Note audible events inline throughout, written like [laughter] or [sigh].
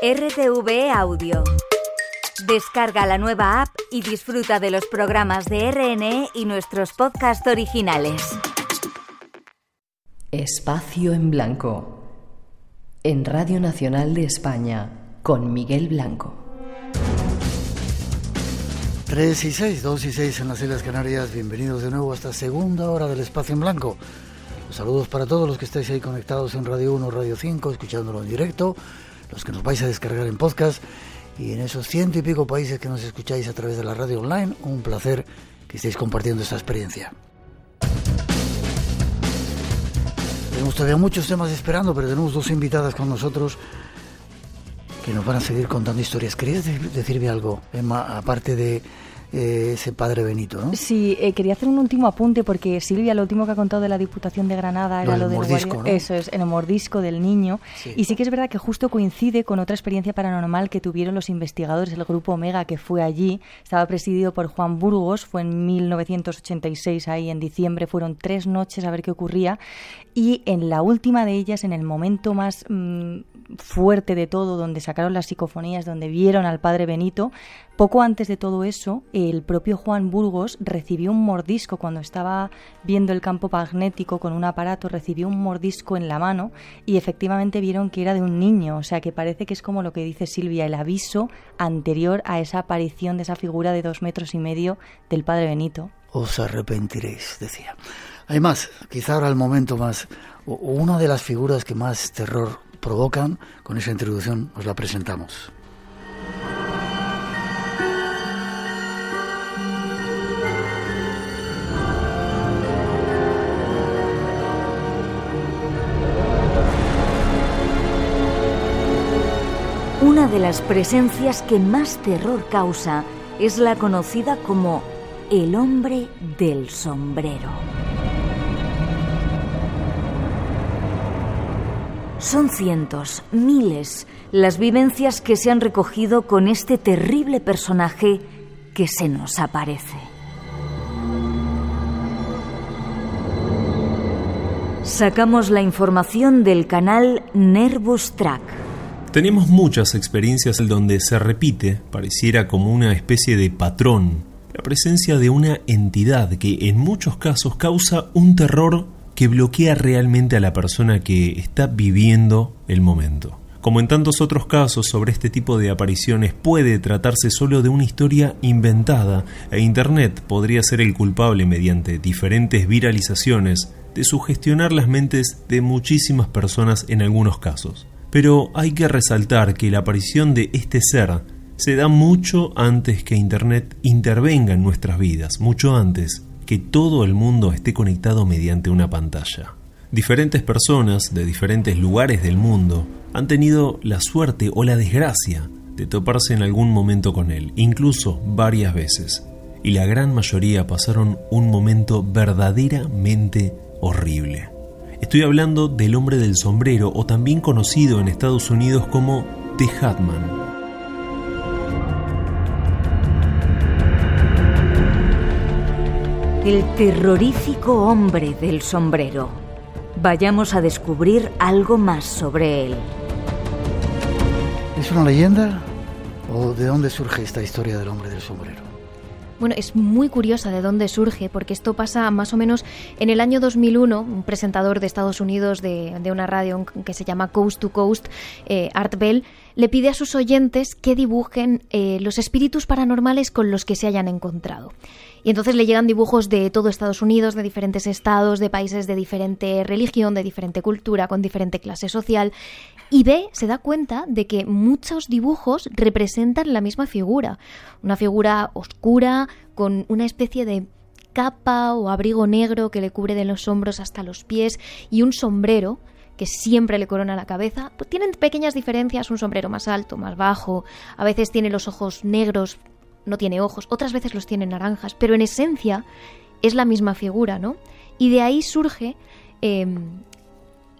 RTV Audio. Descarga la nueva app y disfruta de los programas de RNE y nuestros podcasts originales. Espacio en Blanco. En Radio Nacional de España, con Miguel Blanco. 3 y 6, 2 y 6 en las Islas Canarias. Bienvenidos de nuevo a esta segunda hora del Espacio en Blanco. Los saludos para todos los que estáis ahí conectados en Radio 1, Radio 5, escuchándolo en directo, los que nos vais a descargar en podcast y en esos ciento y pico países que nos escucháis a través de la radio online. Un placer que estéis compartiendo esta experiencia. Tenemos todavía muchos temas esperando, pero tenemos dos invitadas con nosotros que nos van a seguir contando historias. ¿Querías decirme algo, Emma, aparte de eh, ese padre Benito, ¿no? Sí, eh, quería hacer un último apunte porque Silvia lo último que ha contado de la Diputación de Granada era lo, del mordisco, ¿no? eso es, el mordisco del niño Sí. y sí que es verdad que justo coincide con otra experiencia paranormal que tuvieron los investigadores, el grupo Omega que fue allí, estaba presidido por Juan Burgos, fue en 1986 ahí en diciembre, fueron tres noches a ver qué ocurría y en la última de ellas, en el momento más mm, fuerte de todo, donde sacaron las psicofonías, donde vieron al padre Benito, poco antes de todo eso, el propio Juan Burgos recibió un mordisco cuando estaba viendo el campo magnético con un aparato, recibió un mordisco en la mano y efectivamente vieron que era de un niño, o sea que parece que es como lo que dice Silvia, el aviso anterior a esa aparición de esa figura de dos metros y medio del padre Benito. Os arrepentiréis, decía. Además, quizá ahora el momento más, o una de las figuras que más terror provocan, con esa introducción os la presentamos. Una de las presencias que más terror causa es la conocida como el hombre del sombrero. Son cientos, miles, las vivencias que se han recogido con este terrible personaje que se nos aparece. Sacamos la información del canal Nervous Track. Tenemos muchas experiencias en donde se repite, pareciera como una especie de patrón, la presencia de una entidad que en muchos casos causa un terror que bloquea realmente a la persona que está viviendo el momento. Como en tantos otros casos sobre este tipo de apariciones puede tratarse solo de una historia inventada e Internet podría ser el culpable mediante diferentes viralizaciones de sugestionar las mentes de muchísimas personas en algunos casos. Pero hay que resaltar que la aparición de este ser se da mucho antes que Internet intervenga en nuestras vidas, mucho antes que todo el mundo esté conectado mediante una pantalla. Diferentes personas de diferentes lugares del mundo han tenido la suerte o la desgracia de toparse en algún momento con él, incluso varias veces, y la gran mayoría pasaron un momento verdaderamente horrible. Estoy hablando del hombre del sombrero o también conocido en Estados Unidos como The Hatman. El terrorífico hombre del sombrero. Vayamos a descubrir algo más sobre él. ¿Es una leyenda? ¿O de dónde surge esta historia del hombre del sombrero? Bueno, es muy curiosa de dónde surge, porque esto pasa más o menos en el año 2001. Un presentador de Estados Unidos de, de una radio que se llama Coast to Coast, eh, Art Bell, le pide a sus oyentes que dibujen eh, los espíritus paranormales con los que se hayan encontrado. Y entonces le llegan dibujos de todo Estados Unidos, de diferentes estados, de países de diferente religión, de diferente cultura, con diferente clase social. Y ve, se da cuenta de que muchos dibujos representan la misma figura. Una figura oscura, con una especie de capa o abrigo negro que le cubre de los hombros hasta los pies y un sombrero que siempre le corona la cabeza. Pues tienen pequeñas diferencias, un sombrero más alto, más bajo, a veces tiene los ojos negros, no tiene ojos, otras veces los tiene naranjas, pero en esencia es la misma figura, ¿no? Y de ahí surge eh,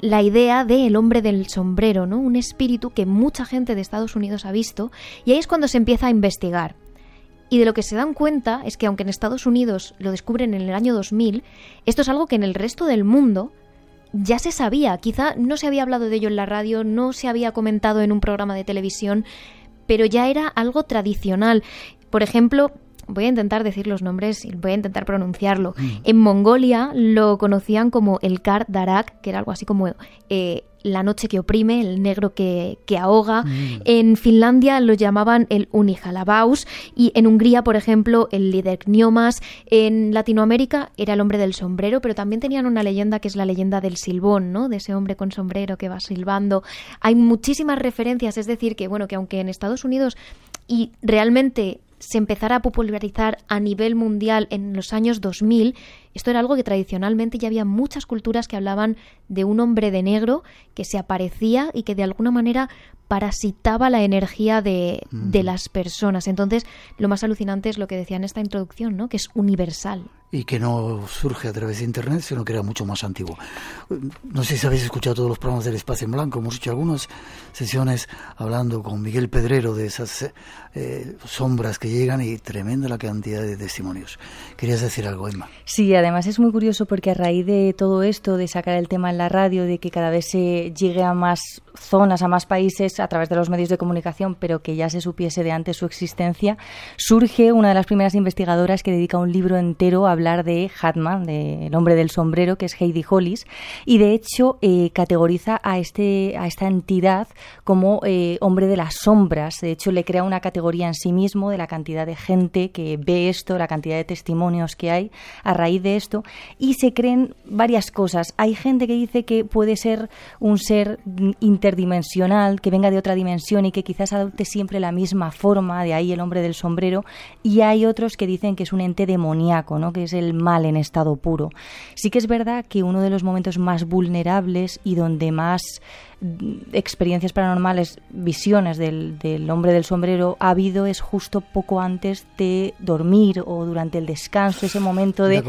la idea del hombre del sombrero, ¿no? Un espíritu que mucha gente de Estados Unidos ha visto y ahí es cuando se empieza a investigar. Y de lo que se dan cuenta es que aunque en Estados Unidos lo descubren en el año 2000, esto es algo que en el resto del mundo ya se sabía, quizá no se había hablado de ello en la radio, no se había comentado en un programa de televisión, pero ya era algo tradicional. Por ejemplo, voy a intentar decir los nombres y voy a intentar pronunciarlo. Mm. En Mongolia lo conocían como el Kar Darak, que era algo así como eh, la noche que oprime, el negro que, ahoga. Mm. En Finlandia lo llamaban el Unijalabaus y en Hungría, por ejemplo, el Liderkniomas. En Latinoamérica era el hombre del sombrero, pero también tenían una leyenda que es la leyenda del silbón, ¿no? De ese hombre con sombrero que va silbando. Hay muchísimas referencias, es decir, que bueno, que aunque en Estados Unidos y realmente se empezara a popularizar a nivel mundial en los años 2000, esto era algo que tradicionalmente ya había muchas culturas que hablaban de un hombre de negro que se aparecía y que de alguna manera parasitaba la energía de, de las personas. Entonces, lo más alucinante es lo que decía en esta introducción, ¿no? que es universal y que no surge a través de Internet, sino que era mucho más antiguo. No sé si habéis escuchado todos los programas del Espacio en Blanco, hemos hecho algunas sesiones hablando con Miguel Pedrero de esas eh, sombras que llegan y tremenda la cantidad de testimonios. ¿Querías decir algo, Emma? Sí, además es muy curioso porque a raíz de todo esto, de sacar el tema en la radio, de que cada vez se llegue a más zonas, a más países a través de los medios de comunicación, pero que ya se supiese de antes su existencia, surge una de las primeras investigadoras que dedica un libro entero a hablar de Hatman, del hombre del sombrero, que es Heidi Hollis, y de hecho eh, categoriza a, este, a esta entidad como eh, hombre de las sombras. De hecho, le crea una categoría en sí mismo de la cantidad de gente que ve esto, la cantidad de testimonios que hay a raíz de esto, y se creen varias cosas. Hay gente que dice que puede ser un ser interdimensional, que venga de otra dimensión y que quizás adopte siempre la misma forma, de ahí el hombre del sombrero, y hay otros que dicen que es un ente demoníaco, ¿no? que es el mal en estado puro. Sí que es verdad que uno de los momentos más vulnerables y donde más experiencias paranormales, visiones del, del, hombre del sombrero ha habido es justo poco antes de dormir o durante el descanso, ese momento de,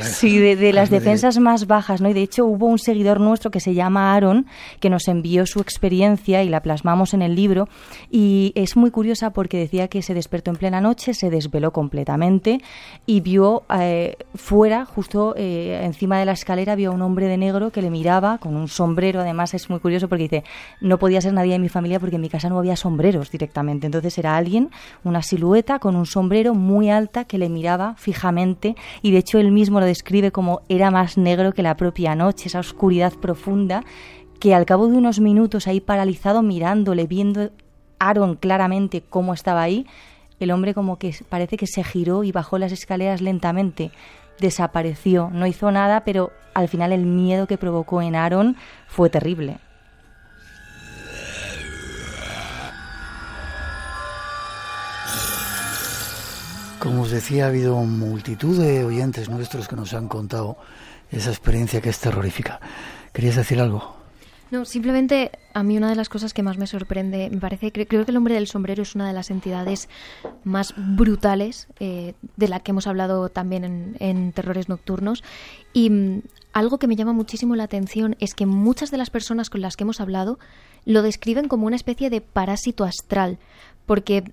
sí, de, [laughs] las defensas más bajas. ¿no? Y de hecho hubo un seguidor nuestro que se llama Aaron que nos envió su experiencia y la plasmamos en el libro y es muy curiosa porque decía que se despertó en plena noche, se desveló completamente y vio eh, fuera, justo eh, encima de la escalera, vio a un hombre de negro que le miraba con un sombrero, además es muy curioso porque dice, no podía ser nadie de mi familia porque en mi casa no había sombreros directamente. Entonces era alguien, una silueta con un sombrero muy alta que le miraba fijamente y de hecho él mismo lo describe como era más negro que la propia noche, esa oscuridad profunda que al cabo de unos minutos ahí paralizado mirándole, viendo Aaron claramente cómo estaba ahí, el hombre como que parece que se giró y bajó las escaleras lentamente desapareció, no hizo nada, pero al final el miedo que provocó en Aaron fue terrible. Como os decía, ha habido multitud de oyentes nuestros que nos han contado esa experiencia que es terrorífica. ¿Querías decir algo? No, simplemente a mí una de las cosas que más me sorprende, me parece, creo que el hombre del sombrero es una de las entidades más brutales eh, de la que hemos hablado también en, en Terrores Nocturnos. Y mm, algo que me llama muchísimo la atención es que muchas de las personas con las que hemos hablado lo describen como una especie de parásito astral, porque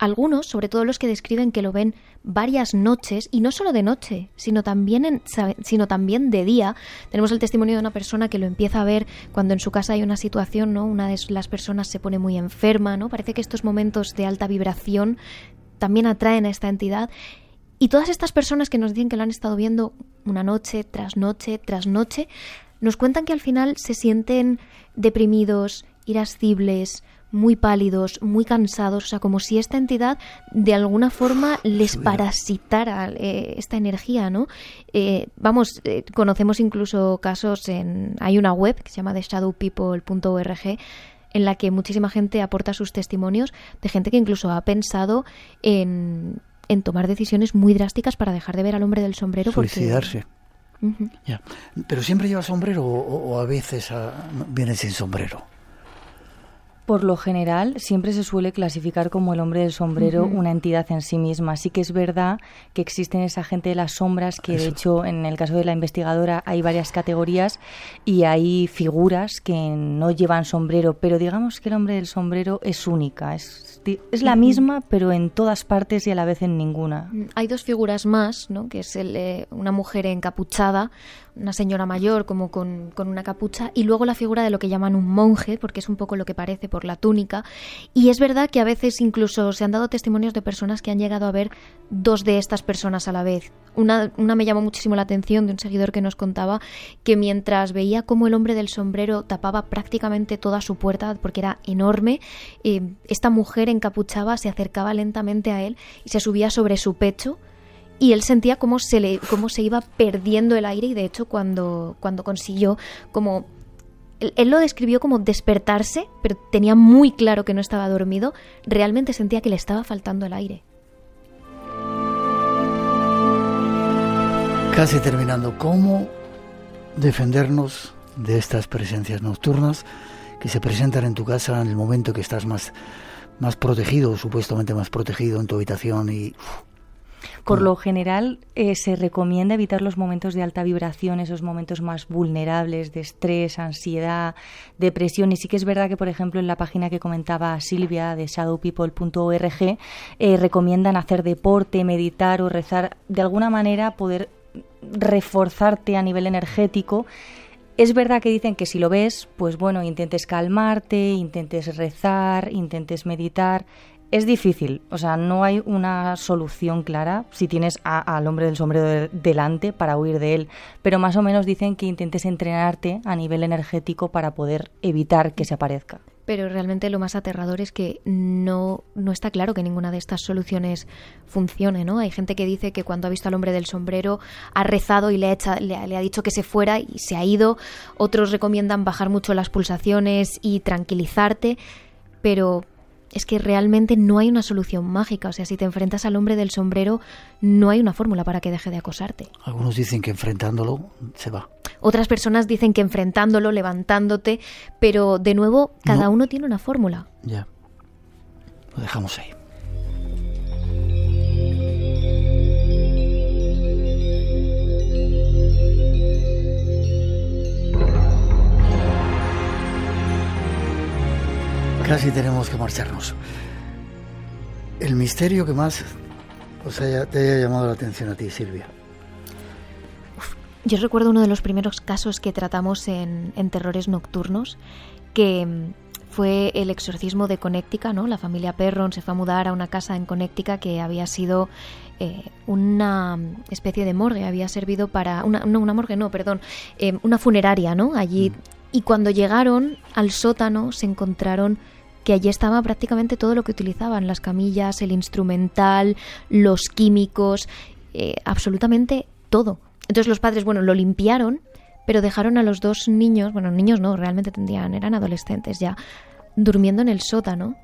algunos, sobre todo los que describen que lo ven varias noches, y no solo de noche, sino también, sino también de día. Tenemos el testimonio de una persona que lo empieza a ver cuando en su casa hay una situación, ¿no? Una de las personas se pone muy enferma, ¿no? Parece que estos momentos de alta vibración también atraen a esta entidad. Y todas estas personas que nos dicen que lo han estado viendo una noche tras noche tras noche, nos cuentan que al final se sienten deprimidos, irascibles, muy pálidos, muy cansados, o sea, como si esta entidad de alguna forma les parasitara eh, esta energía, ¿no? Eh, vamos, eh, conocemos incluso casos en... Hay una web que se llama theshadowpeople.org en la que muchísima gente aporta sus testimonios de gente que incluso ha pensado en, en tomar decisiones muy drásticas para dejar de ver al hombre del sombrero. Suicidarse. ya. Pero siempre lleva sombrero o, a veces ah, viene sin sombrero. Por lo general, siempre se suele clasificar como el hombre del sombrero una entidad en sí misma. Sí que es verdad que existen esa gente de las sombras, que de hecho en el caso de la investigadora hay varias categorías y hay figuras que no llevan sombrero, pero digamos que el hombre del sombrero es única, es, es la misma, pero en todas partes y a la vez en ninguna. Hay dos figuras más, ¿no? que es el, una mujer encapuchada, una señora mayor como con, con, una capucha y luego la figura de lo que llaman un monje, porque es un poco lo que parece por la túnica. Y es verdad que a veces incluso se han dado testimonios de personas que han llegado a ver dos de estas personas a la vez. Una, una me llamó muchísimo la atención de un seguidor que nos contaba que mientras veía cómo el hombre del sombrero tapaba prácticamente toda su puerta porque era enorme, eh, esta mujer encapuchaba, se acercaba lentamente a él y se subía sobre su pecho y él sentía cómo se le cómo se iba perdiendo el aire y de hecho cuando cuando consiguió como él, lo describió como despertarse, pero tenía muy claro que no estaba dormido, realmente sentía que le estaba faltando el aire. Casi terminando, ¿cómo defendernos de estas presencias nocturnas que se presentan en tu casa en el momento que estás más, más protegido, supuestamente más protegido en tu habitación y por lo general eh, se recomienda evitar los momentos de alta vibración, esos momentos más vulnerables de estrés, ansiedad, depresión. Y sí que es verdad que, por ejemplo, en la página que comentaba Silvia de shadowpeople.org, eh, recomiendan hacer deporte, meditar o rezar, de alguna manera poder reforzarte a nivel energético. Es verdad que dicen que si lo ves, pues bueno, intentes calmarte, intentes rezar, intentes meditar es difícil, o sea, no hay una solución clara si tienes al hombre del sombrero delante para huir de él, pero más o menos dicen que intentes entrenarte a nivel energético para poder evitar que se aparezca. Pero realmente lo más aterrador es que no, no está claro que ninguna de estas soluciones funcione, ¿no? Hay gente que dice que cuando ha visto al hombre del sombrero ha rezado y le ha, le ha dicho que se fuera y se ha ido. Otros recomiendan bajar mucho las pulsaciones y tranquilizarte, pero es que realmente no hay una solución mágica. O sea, si te enfrentas al hombre del sombrero, no hay una fórmula para que deje de acosarte. Algunos dicen que enfrentándolo se va. Otras personas dicen que enfrentándolo, levantándote, pero de nuevo, cada uno tiene una fórmula. Ya. Lo dejamos ahí. Casi tenemos que marcharnos. El misterio que más te haya llamado la atención a ti, Silvia. yo recuerdo uno de los primeros casos que tratamos en, Terrores Nocturnos, que mm, fue el exorcismo de Connecticut, ¿no? La familia Perron se fue a mudar a una casa en Connecticut que había sido eh, una especie de morgue, había servido para... Una, no, una morgue, no, perdón, eh, una funeraria, ¿no? Allí... Mm. Y cuando llegaron al sótano se encontraron que allí estaba prácticamente todo lo que utilizaban, las camillas, el instrumental, los químicos, eh, absolutamente todo. Entonces los padres, bueno, lo limpiaron, pero dejaron a los dos niños, bueno, niños no, realmente tendrían, eran adolescentes ya, durmiendo en el sótano.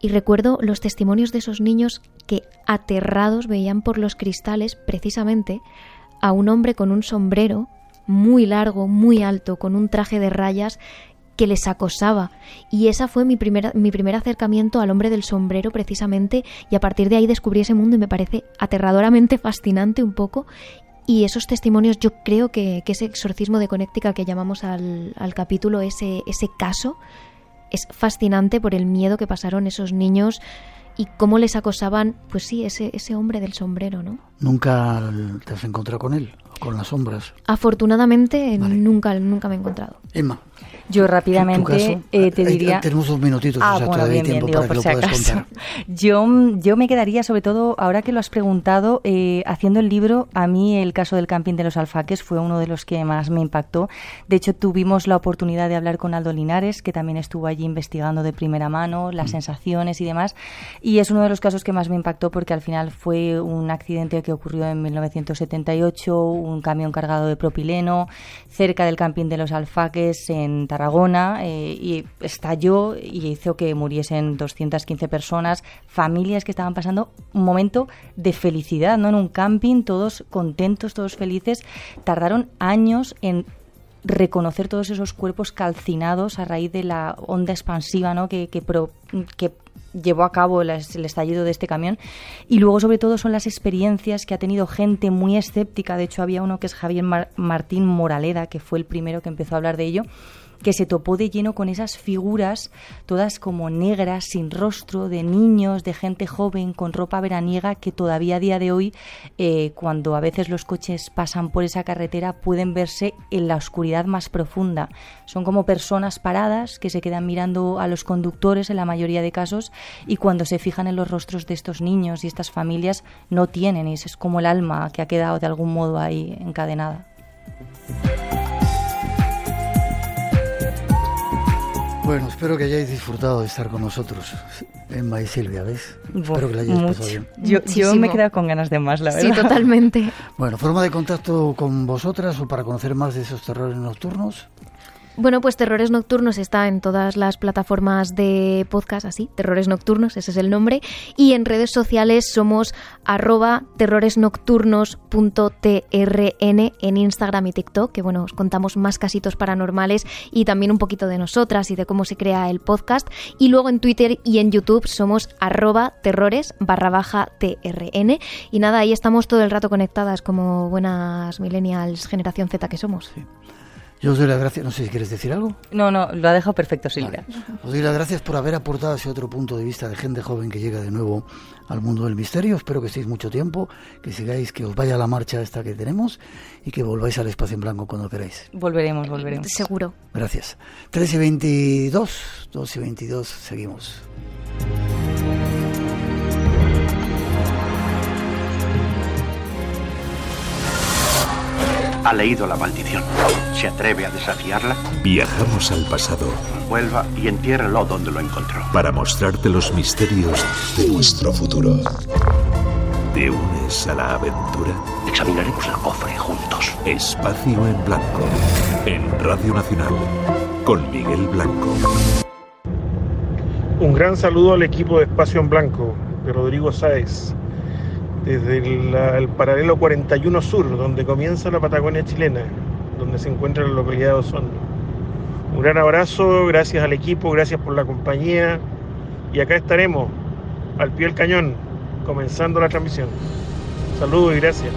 Y recuerdo los testimonios de esos niños que aterrados veían por los cristales precisamente a un hombre con un sombrero muy largo, muy alto, con un traje de rayas que les acosaba. Y esa fue mi, primera, mi primer acercamiento al hombre del sombrero precisamente y a partir de ahí descubrí ese mundo y me parece aterradoramente fascinante un poco. Y esos testimonios, yo creo que, ese exorcismo de Connecticut que llamamos al, al capítulo, ese, ese caso, es fascinante por el miedo que pasaron esos niños y cómo les acosaban, pues sí, ese, ese hombre del sombrero, ¿no? ¿Nunca te has encontrado con él? ¿Con las sombras? Afortunadamente nunca, nunca me he encontrado. Emma. Yo rápidamente eh, te diría... Tenemos dos minutitos, ah, o sea, todavía hay tiempo para que lo puedas contar. [laughs] Yo, yo me quedaría, sobre todo, ahora que lo has preguntado, eh, haciendo el libro, a mí el caso del camping de los alfaques fue uno de los que más me impactó. De hecho, tuvimos la oportunidad de hablar con Aldo Linares, que también estuvo allí investigando de primera mano las mm. sensaciones y demás. Y es uno de los casos que más me impactó porque al final fue un accidente que ocurrió en 1978, un camión cargado de propileno cerca del camping de los alfaques en Tarragona eh, y estalló y hizo que muriesen 215 personas, familias que estaban pasando un momento de felicidad, ¿no? En un camping, todos contentos, todos felices. Tardaron años en reconocer todos esos cuerpos calcinados a raíz de la onda expansiva ¿no? que, que, que llevó a cabo el, estallido de este camión. Y luego, sobre todo, son las experiencias que ha tenido gente muy escéptica. De hecho, había uno que es Javier Martín Moraleda, que fue el primero que empezó a hablar de ello que se topó de lleno con esas figuras, todas como negras, sin rostro, de niños, de gente joven, con ropa veraniega, que todavía a día de hoy, eh, cuando a veces los coches pasan por esa carretera, pueden verse en la oscuridad más profunda. Son como personas paradas que se quedan mirando a los conductores en la mayoría de casos y cuando se fijan en los rostros de estos niños y estas familias no tienen, y es como el alma que ha quedado de algún modo ahí encadenada. Bueno, espero que hayáis disfrutado de estar con nosotros, Emma y Silvia, ¿ves? espero que la hayáis pasado bien. Yo, me he quedado con ganas de más, la verdad. Sí, totalmente. Bueno, forma de contacto con vosotras o para conocer más de esos terrores nocturnos. Bueno, pues Terrores Nocturnos está en todas las plataformas de podcast, así, Terrores Nocturnos, ese es el nombre, y en redes sociales somos arroba terroresnocturnos.trn en Instagram y TikTok, que bueno, os contamos más casitos paranormales y también un poquito de nosotras y de cómo se crea el podcast, y luego en Twitter y en YouTube somos arroba terrores barra baja trn, y nada, ahí estamos todo el rato conectadas como buenas millennials generación Z que somos. Yo os doy las gracias, no sé si quieres decir algo. No, no, lo ha dejado perfecto Silvia. Os doy las gracias por haber aportado ese otro punto de vista de gente joven que llega de nuevo al mundo del misterio. Espero que estéis mucho tiempo, que sigáis, que os vaya la marcha esta que tenemos y que volváis al espacio en blanco cuando queráis. Volveremos, volveremos. Seguro. Gracias. 3 y 22, 2 y 22, seguimos. Ha leído la maldición. ¿Se atreve a desafiarla? Viajamos al pasado. Vuelva y entiérrelo donde lo encontró. Para mostrarte los misterios de nuestro futuro. ¿Te unes a la aventura? Examinaremos el cofre juntos. Espacio en Blanco. En Radio Nacional. Con Miguel Blanco. Un gran saludo al equipo de Espacio en Blanco, de Rodrigo Sáez desde el, paralelo 41 Sur, donde comienza la Patagonia chilena, donde se encuentra la localidad de Osorno. Un gran abrazo, gracias al equipo, gracias por la compañía y acá estaremos, al pie del cañón, comenzando la transmisión. Saludos y gracias.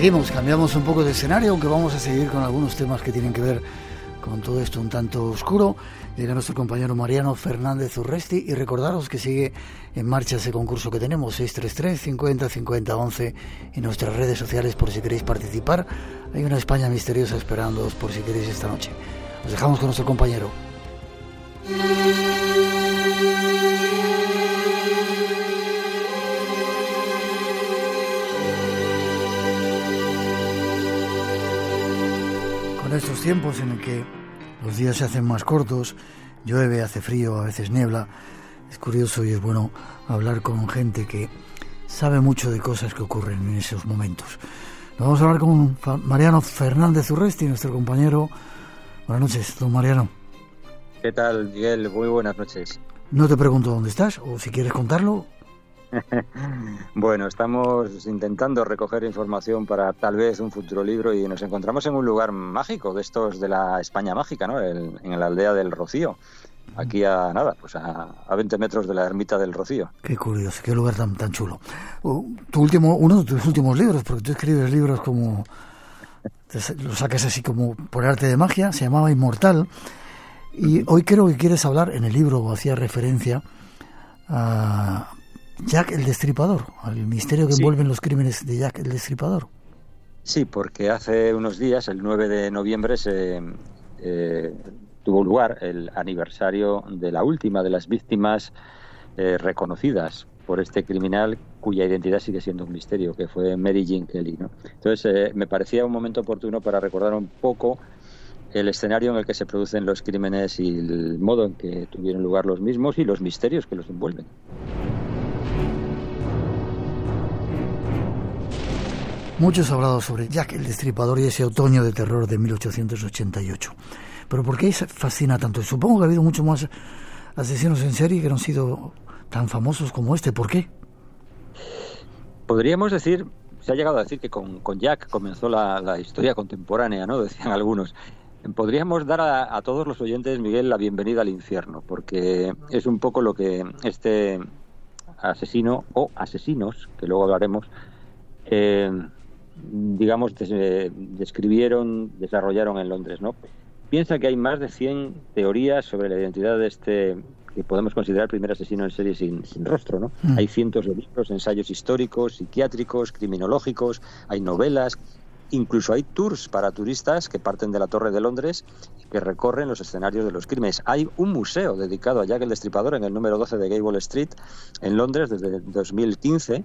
seguimos, cambiamos un poco de escenario, aunque vamos a seguir con algunos temas que tienen que ver con todo esto un tanto oscuro. Llega nuestro compañero Mariano Fernández Urresti y recordaros que sigue en marcha ese concurso que tenemos 633 50 50 11 en nuestras redes sociales por si queréis participar. Hay una España misteriosa esperándoos por si queréis esta noche. Os dejamos con nuestro compañero. Con estos tiempos en el que los días se hacen más cortos, llueve, hace frío, a veces niebla. Es curioso y es bueno hablar con gente que sabe mucho de cosas que ocurren en esos momentos. vamos a hablar con Mariano Fernández Urresti, nuestro compañero. Buenas noches, don Mariano. ¿Qué tal, Miguel? Muy buenas noches. No te pregunto dónde estás, o si quieres contarlo, [laughs] bueno, estamos intentando recoger información para tal vez un futuro libro y nos encontramos en un lugar mágico de estos de la España mágica, ¿no? en la aldea del Rocío. Aquí a nada, pues a, a 20 metros de la ermita del Rocío. Qué curioso, qué lugar tan, tan chulo. Tu último, uno de tus últimos libros, porque tú escribes libros como lo sacas así como por arte de magia, se llamaba Inmortal. Y hoy creo que quieres hablar en el libro, hacía referencia a, Jack el Destripador, al misterio que envuelven los crímenes de Jack el Destripador. Sí, porque hace unos días, el 9 de noviembre, se eh, tuvo lugar el aniversario de la última de las víctimas eh, reconocidas por este criminal cuya identidad sigue siendo un misterio, que fue Mary Jean Kelly. ¿no? Entonces, eh, me parecía un momento oportuno para recordar un poco el escenario en el que se producen los crímenes y el modo en que tuvieron lugar los mismos y los misterios que los envuelven. Muchos han hablado sobre Jack el Destripador y ese otoño de terror de 1888. Pero ¿por qué fascina tanto? Supongo que ha habido muchos más asesinos en serie que no han sido tan famosos como este. ¿Por qué? Podríamos decir, se ha llegado a decir que con, Jack comenzó la, historia contemporánea, ¿no? [laughs] Decían algunos. Podríamos dar a, a, todos los oyentes, Miguel, la bienvenida al infierno, porque es un poco lo que este asesino o asesinos, que luego hablaremos, eh, digamos, describieron, desarrollaron en Londres, ¿no? Piensa que hay más de 100 teorías sobre la identidad de este que podemos considerar el primer asesino en serie sin, rostro, ¿no? Mm. Hay cientos de libros, ensayos históricos, psiquiátricos, criminológicos, hay novelas, incluso hay tours para turistas que parten de la Torre de Londres y que recorren los escenarios de los crímenes. Hay un museo dedicado a Jack el Destripador en el número 12 de Gable Street, en Londres, desde 2015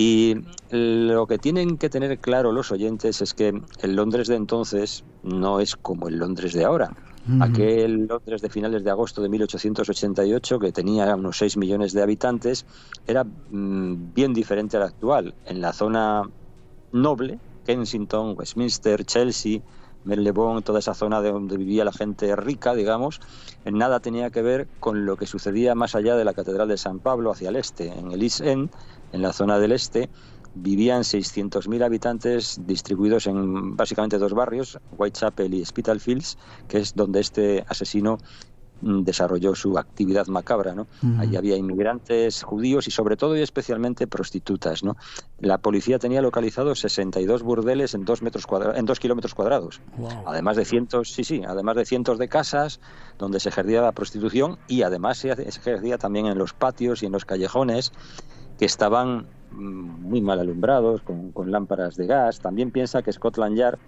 y lo que tienen que tener claro los oyentes es que el Londres de entonces no es como el Londres de ahora. Aquel Londres de finales de agosto de 1888, que tenía unos 6 millones de habitantes, era mm, bien diferente al actual. En la zona noble, Kensington, Westminster, Chelsea, Marylebone, toda esa zona de donde vivía la gente rica, digamos, en nada tenía que ver con lo que sucedía más allá de la Catedral de San Pablo hacia el este, en el East End, en la zona del este, vivían 600.000 habitantes distribuidos en básicamente dos barrios, Whitechapel y Spitalfields, que es donde este asesino mm, desarrolló su actividad macabra, ¿no? Allí había inmigrantes judíos y sobre todo y especialmente prostitutas, ¿no? La policía tenía localizados 62 burdeles en dos metros en dos kilómetros cuadrados, además de cientos, sí, sí, además de cientos de casas donde se ejercía la prostitución y además se ejercía también en los patios y en los callejones que estaban mm, muy mal alumbrados, con, lámparas de gas. También piensa que Scotland Yard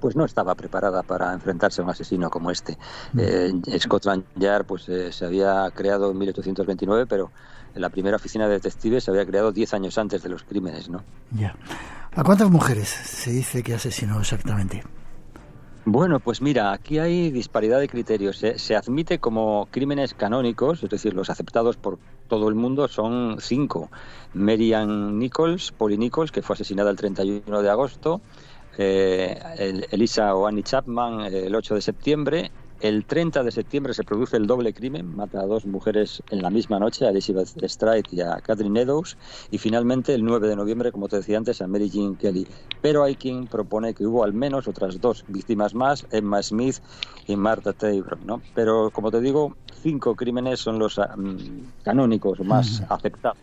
pues no estaba preparada para enfrentarse a un asesino como este. Mm. Eh, Scotland Yard pues eh, se había creado en 1829, pero la primera oficina de detectives se había creado 10 años antes de los crímenes, ¿no? Ya. ¿A cuántas mujeres se dice que asesinó exactamente? Bueno, pues mira, aquí hay disparidad de criterios. Se, admite como crímenes canónicos, es decir, los aceptados por todo el mundo, son cinco. Marian Nichols, Polly Nichols, que fue asesinada el 31 de agosto, eh, Elisa o Annie Chapman el 8 de septiembre, el 30 de septiembre se produce el doble crimen, mata a dos mujeres en la misma noche, a Elizabeth Stride y a Catherine Eddowes, y finalmente el 9 de noviembre, como te decía antes, a Mary Jean Kelly. Pero hay quien propone que hubo al menos otras dos víctimas más, Emma Smith y Martha Taylor, ¿no? Pero como te digo, cinco crímenes son los mm, canónicos más aceptados.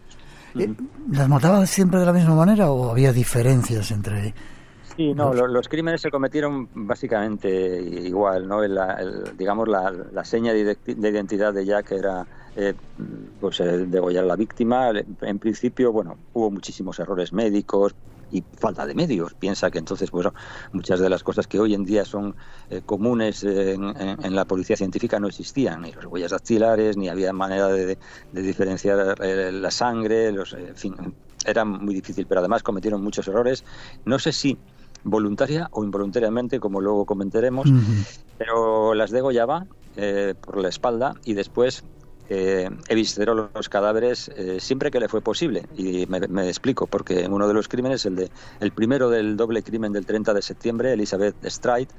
Eh, ¿Las mataba siempre de la misma manera o había diferencias entre Sí, no, los, crímenes se cometieron básicamente igual, ¿no? digamos, la, seña de, identidad de Jack era eh, pues degollar a la víctima. En principio, bueno, hubo muchísimos errores médicos y falta de medios. Piensa que entonces, bueno, muchas de las cosas que hoy en día son eh, comunes en, la policía científica no existían, ni las huellas dactilares, ni había manera de, diferenciar eh, la sangre, los, en fin, era muy difícil, pero además cometieron muchos errores. No sé si voluntaria o involuntariamente, como luego comentaremos, pero las degollaba eh, por la espalda y después eh, evisceró los cadáveres eh, siempre que le fue posible. Y me, explico, porque en uno de los crímenes, el, de, el primero del doble crimen del 30 de septiembre, Elizabeth Stride,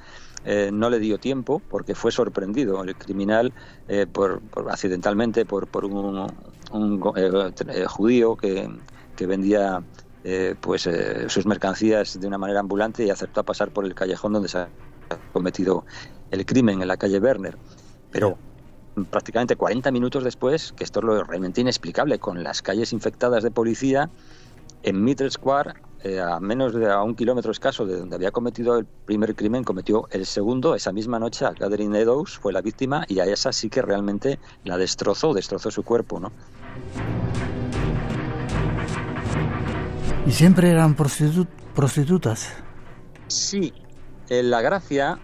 eh, no le dio tiempo porque fue sorprendido el criminal por, accidentalmente por, por un, un judío que, que vendía eh, pues eh, sus mercancías de una manera ambulante y aceptó a pasar por el callejón donde se ha cometido el crimen en la calle Werner. Pero prácticamente 40 minutos después, que esto es lo realmente inexplicable, con las calles infectadas de policía, en Middle Square, eh, a menos de a un kilómetro escaso de donde había cometido el primer crimen, cometió el segundo esa misma noche. A Catherine Eddowes fue la víctima y a esa sí que realmente la destrozó, destrozó su cuerpo, ¿no? ¿Y siempre eran prostitutas? Sí, la gracia,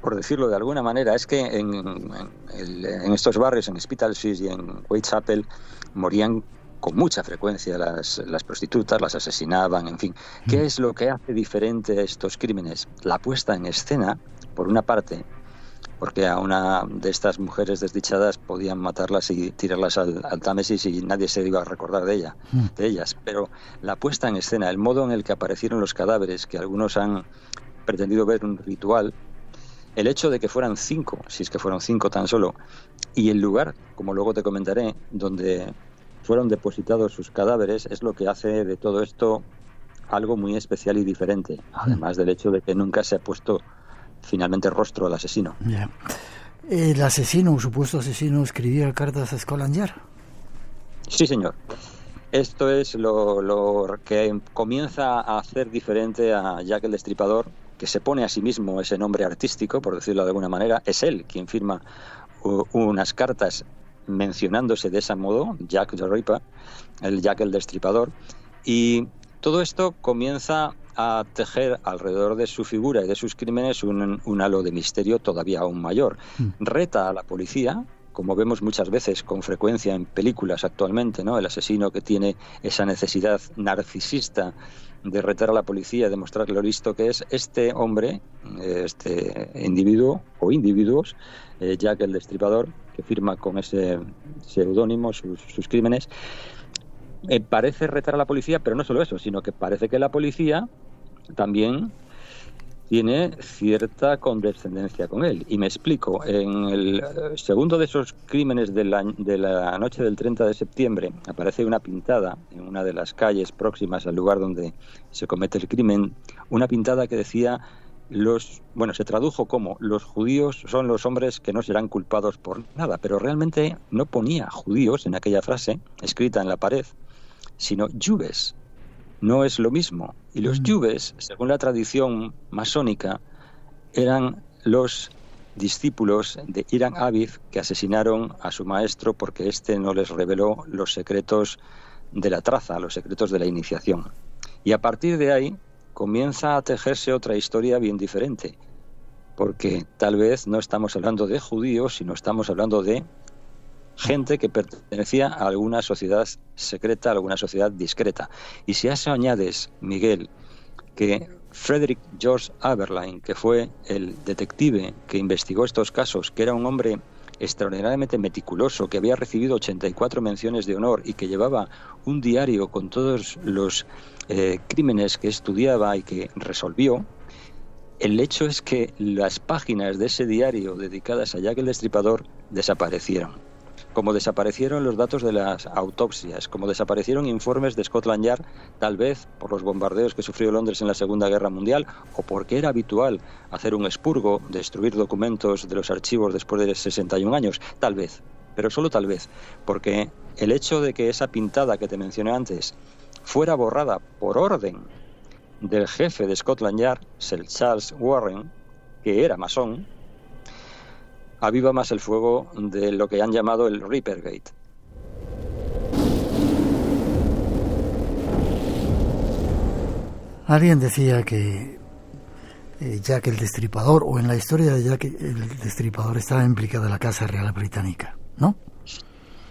por decirlo de alguna manera, es que en, estos barrios, en Spitalfields y en Whitechapel, morían con mucha frecuencia las, las, prostitutas, las asesinaban, en fin. ¿Qué mm. es lo que hace diferente a estos crímenes? La puesta en escena, por una parte, porque a una de estas mujeres desdichadas podían matarlas y tirarlas al, Támesis y nadie se iba a recordar de, ella, mm. de ellas. Pero la puesta en escena, el modo en el que aparecieron los cadáveres, que algunos han pretendido ver un ritual, el hecho de que fueran cinco, si es que fueron cinco tan solo, y el lugar, como luego te comentaré, donde fueron depositados sus cadáveres, es lo que hace de todo esto algo muy especial y diferente, mm. además del hecho de que nunca se ha puesto finalmente rostro al asesino. ¿El asesino, o supuesto asesino, escribía cartas a Scotland Yard? Sí, señor. Esto es lo, que comienza a hacer diferente a Jack el Destripador, que se pone a sí mismo ese nombre artístico, por decirlo de alguna manera. Es él quien firma unas cartas mencionándose de ese modo, Jack the Ripper, el Jack el Destripador. Y todo esto comienza a tejer alrededor de su figura y de sus crímenes un, halo de misterio todavía aún mayor. Mm. Reta a la policía, como vemos muchas veces con frecuencia en películas actualmente, ¿no? El asesino que tiene esa necesidad narcisista de retar a la policía, de mostrar lo listo que es, este hombre, este individuo o individuos, eh, Jack el Destripador, que firma con ese seudónimo sus, crímenes, eh, parece retar a la policía, pero no solo eso, sino que parece que la policía también tiene cierta condescendencia con él. Y me explico, en el segundo de esos crímenes de la, de la noche del 30 de septiembre aparece una pintada en una de las calles próximas al lugar donde se comete el crimen, una pintada que decía los bueno se tradujo como los judíos son los hombres que no serán culpados por nada pero realmente no ponía judíos en aquella frase escrita en la pared sino jubes no es lo mismo. Y los mm. según la tradición masónica, eran los discípulos de Irán Aviv que asesinaron a su maestro porque éste no les reveló los secretos de la traza, los secretos de la iniciación. Y a partir de ahí comienza a tejerse otra historia bien diferente, porque tal vez no estamos hablando de judíos, sino estamos hablando de gente que pertenecía a alguna sociedad secreta, a alguna sociedad discreta. Y si a eso añades, Miguel, que Frederick George Aberline, que fue el detective que investigó estos casos, que era un hombre extraordinariamente meticuloso, que había recibido 84 menciones de honor y que llevaba un diario con todos los eh, crímenes que estudiaba y que resolvió, el hecho es que las páginas de ese diario dedicadas a Jack el Destripador desaparecieron como desaparecieron los datos de las autopsias, como desaparecieron informes de Scotland Yard, tal vez por los bombardeos que sufrió Londres en la Segunda Guerra Mundial, o porque era habitual hacer un expurgo, destruir documentos de los archivos después de 61 años, tal vez, pero solo tal vez, porque el hecho de que esa pintada que te mencioné antes fuera borrada por orden del jefe de Scotland Yard, Sir Charles Warren, que era masón, aviva más el fuego de lo que han llamado el Reapergate. Alguien decía que eh, Jack el Destripador, o en la historia de Jack el Destripador, estaba implicada la Casa Real Británica, ¿no?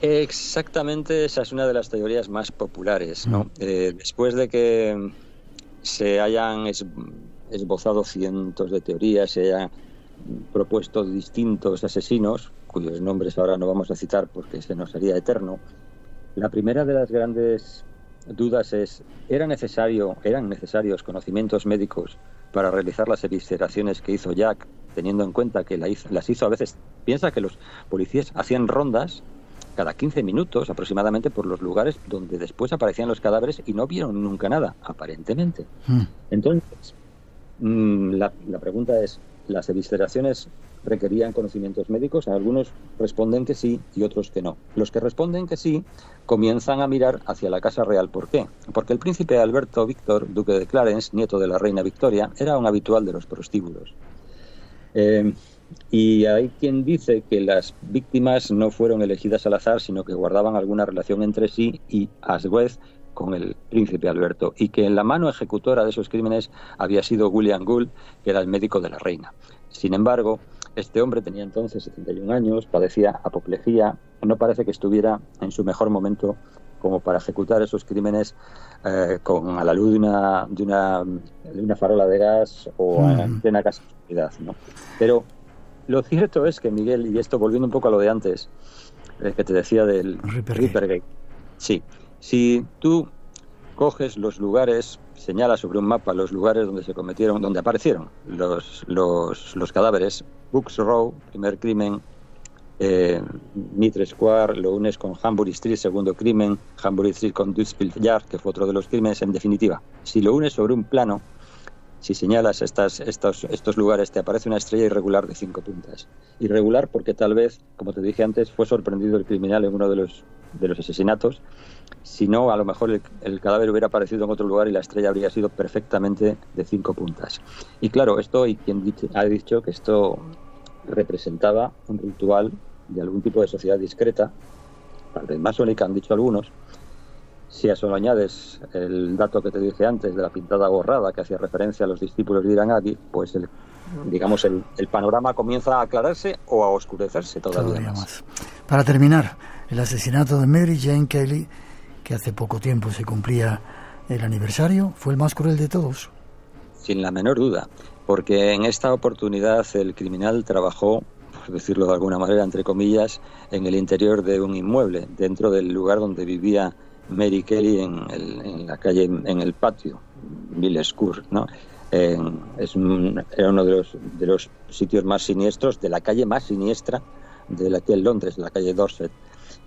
Exactamente, esa es una de las teorías más populares, ¿no? Mm. Eh, después de que se hayan esbozado cientos de teorías, se hayan propuesto distintos asesinos, cuyos nombres ahora no vamos a citar porque se nos sería eterno. La primera de las grandes dudas es, ¿era necesario, ¿eran necesarios conocimientos médicos para realizar las evisceraciones que hizo Jack, teniendo en cuenta que las hizo a veces? Piensa que los policías hacían rondas cada 15 minutos aproximadamente por los lugares donde después aparecían los cadáveres y no vieron nunca nada, aparentemente. Hmm. Entonces, la, la pregunta es, las evisceraciones requerían conocimientos médicos, algunos responden que sí y otros que no. Los que responden que sí comienzan a mirar hacia la Casa Real. ¿Por qué? Porque el príncipe Alberto Víctor, duque de Clarence, nieto de la reina Victoria, era un habitual de los prostíbulos. Eh, y hay quien dice que las víctimas no fueron elegidas al azar, sino que guardaban alguna relación entre sí y a con el príncipe Alberto y que en la mano ejecutora de esos crímenes había sido William Gould, que era el médico de la reina. Sin embargo, este hombre tenía entonces 71 años, padecía apoplejía, no parece que estuviera en su mejor momento como para ejecutar esos crímenes eh, con a la luz de una, de una, de una farola de gas o en plena casa ¿no? Pero lo cierto es que Miguel, y esto volviendo un poco a lo de antes, eh, que te decía del Rippergate, sí, si tú coges los lugares, señalas sobre un mapa los lugares donde se cometieron, donde aparecieron los, los, los cadáveres, Books Row, primer crimen, eh, Mitre Square, lo unes con Hamburg Street, segundo crimen, Hamburg Street con Dutchfield Yard, que fue otro de los crímenes, en definitiva. Si lo unes sobre un plano, si señalas estas, estos, estos lugares, te aparece una estrella irregular de cinco puntas. Irregular porque tal vez, como te dije antes, fue sorprendido el criminal en uno de los, de los asesinatos Si no, a lo mejor el, cadáver hubiera aparecido en otro lugar y la estrella habría sido perfectamente de cinco puntas. Y claro, esto, y quien ha dicho que esto representaba un ritual de algún tipo de sociedad discreta, tal vez masónica, han dicho algunos. Si a eso lo añades el dato que te dije antes de la pintada borrada que hacía referencia a los discípulos de Iranagi, pues el, digamos el, panorama comienza a aclararse o a oscurecerse todavía, más. Para terminar, el asesinato de Mary Jane Kelly, que hace poco tiempo se cumplía el aniversario, fue el más cruel de todos. Sin la menor duda, porque en esta oportunidad el criminal trabajó por decirlo de alguna manera, entre comillas, en el interior de un inmueble, dentro del lugar donde vivía Mary Kelly en, la calle, en el patio, Villescourt, ¿no? es era uno de los, de los sitios más siniestros, de la calle más siniestra de la que en Londres, la calle Dorset.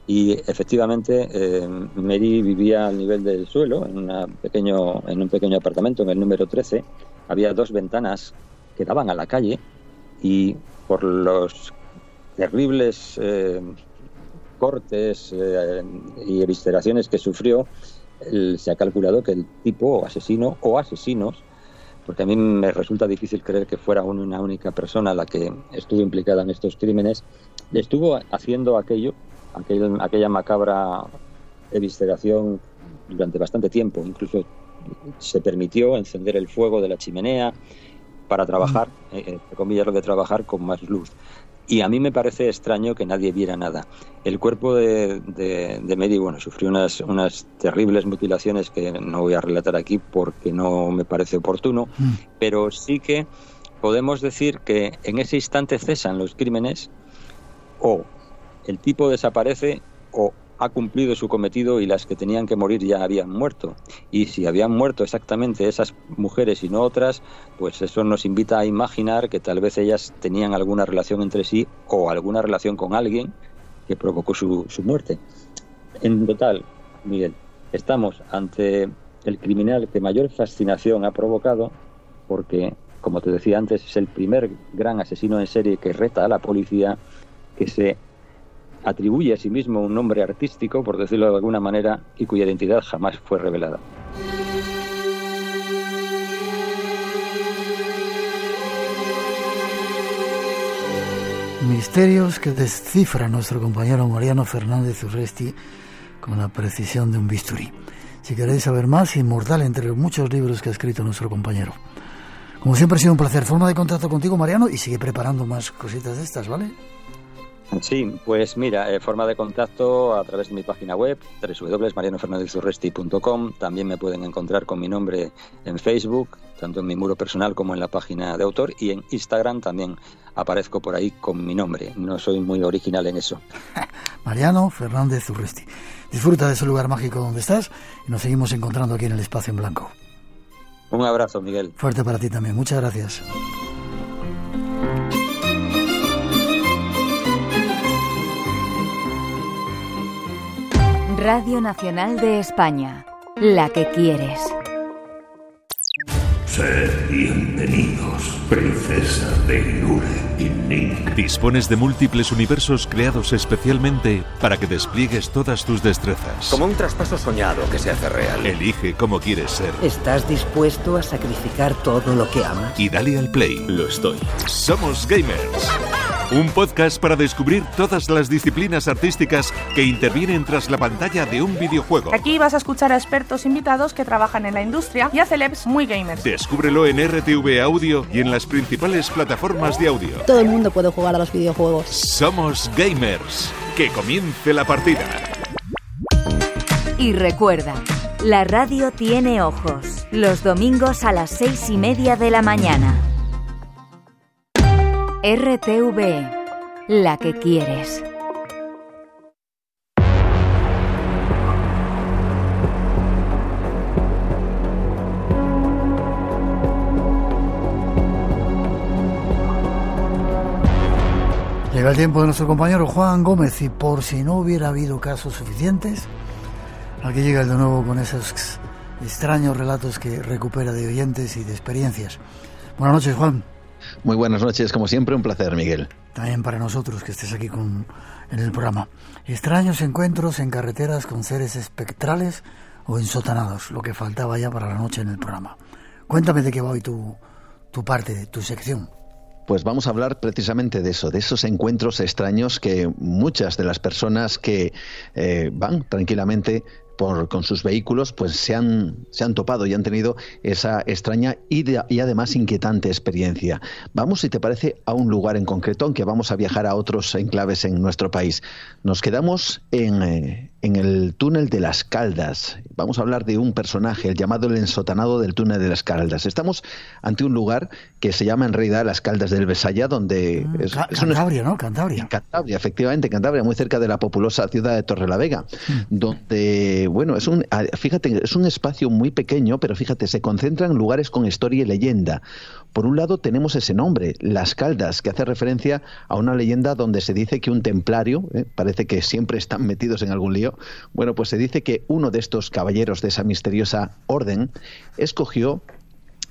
Y efectivamente, eh, Mary vivía al nivel del suelo, en, una pequeño, en un pequeño apartamento, en el número 13. Había dos ventanas que daban a la calle y por los terribles eh, cortes eh, y evisceraciones que sufrió, se ha calculado que el tipo asesino o asesinos, porque a mí me resulta difícil creer que fuera una única persona la que estuvo implicada en estos crímenes, estuvo haciendo aquello, aquella macabra evisceración durante bastante tiempo. Incluso se permitió encender el fuego de la chimenea para trabajar, mm. eh, entre comillas lo de trabajar con más luz. Y a mí me parece extraño que nadie viera nada. El cuerpo de, de, Mary, bueno, sufrió unas, unas terribles mutilaciones que no voy a relatar aquí porque no me parece oportuno, mm. pero sí que podemos decir que en ese instante cesan los crímenes o el tipo desaparece o ha cumplido su cometido y las que tenían que morir ya habían muerto. Y si habían muerto exactamente esas mujeres y no otras, pues eso nos invita a imaginar que tal vez ellas tenían alguna relación entre sí o alguna relación con alguien que provocó su, su muerte. En total, Miguel, estamos ante el criminal que mayor fascinación ha provocado porque, como te decía antes, es el primer gran asesino en serie que reta a la policía, que se atribuye a sí mismo un nombre artístico, por decirlo de alguna manera, y cuya identidad jamás fue revelada. Misterios que descifra nuestro compañero Mariano Fernández Urresti con la precisión de un bisturí. Si queréis saber más, inmortal entre los muchos libros que ha escrito nuestro compañero. Como siempre ha sido un placer. Forma de contacto contigo, Mariano, y sigue preparando más cositas de estas, ¿vale? Sí, pues mira, eh, forma de contacto a través de mi página web, www.marianofernandezurresti.com. También me pueden encontrar con mi nombre en Facebook, tanto en mi muro personal como en la página de autor. Y en Instagram también aparezco por ahí con mi nombre. No soy muy original en eso. [laughs] Mariano Fernández Urresti. Disfruta de ese lugar mágico donde estás y nos seguimos encontrando aquí en el Espacio en Blanco. Un abrazo, Miguel. Fuerte para ti también. Muchas gracias. Radio Nacional de España, la que quieres. Sed bienvenidos, princesa de Ilure y Link. Dispones de múltiples universos creados especialmente para que despliegues todas tus destrezas. Como un traspaso soñado que se hace real. Elige cómo quieres ser. ¿Estás dispuesto a sacrificar todo lo que amas? Y dale al play. Lo estoy. Somos gamers. Un podcast para descubrir todas las disciplinas artísticas que intervienen tras la pantalla de un videojuego. Aquí vas a escuchar a expertos invitados que trabajan en la industria y a celebs muy gamers. Descúbrelo en RTV Audio y en las principales plataformas de audio. Todo el mundo puede jugar a los videojuegos. Somos gamers. Que comience la partida. Y recuerda, la radio tiene ojos. Los domingos a las seis y media de la mañana. RTV, la que quieres. Llega el tiempo de nuestro compañero Juan Gómez y por si no hubiera habido casos suficientes, aquí llega el de nuevo con esos extraños relatos que recupera de oyentes y de experiencias. Buenas noches, Juan. Muy buenas noches, como siempre, un placer, Miguel. También para nosotros que estés aquí con, en el programa. Extraños encuentros en carreteras con seres espectrales o ensotanados, lo que faltaba ya para la noche en el programa. Cuéntame de qué va hoy tu, tu parte, tu sección. Pues vamos a hablar precisamente de eso, de esos encuentros extraños que muchas de las personas que eh, van tranquilamente por, con sus vehículos, pues se han, se han topado y han tenido esa extraña y, además inquietante experiencia. Vamos, si te parece, a un lugar en concreto, aunque vamos a viajar a otros enclaves en nuestro país. Nos quedamos en, eh, en el túnel de las Caldas. Vamos a hablar de un personaje, el llamado el ensotanado del túnel de las Caldas. Estamos ante un lugar que se llama en realidad las Caldas del Besaya, donde... Mm, es, es Cantabria, ¿no? Cantabria. Cantabria, efectivamente, Cantabria, muy cerca de la populosa ciudad de Torrelavega, mm. donde bueno, es un, fíjate, es un espacio muy pequeño, pero fíjate, se concentra en lugares con historia y leyenda. Por un lado tenemos ese nombre, Las Caldas, que hace referencia a una leyenda donde se dice que un templario, ¿eh? parece que siempre están metidos en algún lío, bueno, pues se dice que uno de estos caballeros de esa misteriosa orden escogió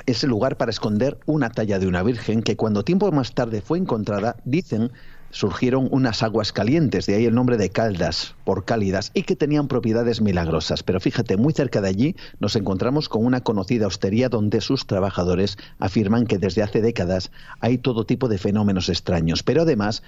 ese lugar para esconder una talla de una virgen que cuando tiempo más tarde fue encontrada, dicen, surgieron unas aguas calientes, de ahí el nombre de Caldas, por cálidas, y que tenían propiedades milagrosas. Pero fíjate, muy cerca de allí nos encontramos con una conocida hostería donde sus trabajadores afirman que desde hace décadas hay todo tipo de fenómenos extraños. Pero además